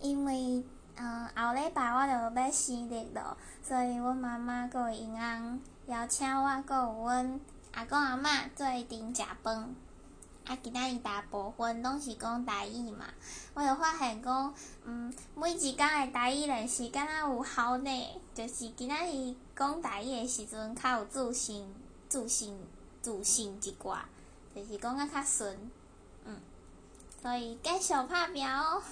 因为嗯后礼拜我著要生日咯，所以阮妈妈阁会因翁邀请我，阁有阮阿公阿嬷做一阵食饭。啊，今仔日大部分拢是讲台语嘛，我著发现讲，嗯，每一工诶台语练习敢若有效呢，就是今仔日讲台语诶时阵较有自信、自信、自信一寡，就是讲啊较顺，嗯，所以继续拍拼哦，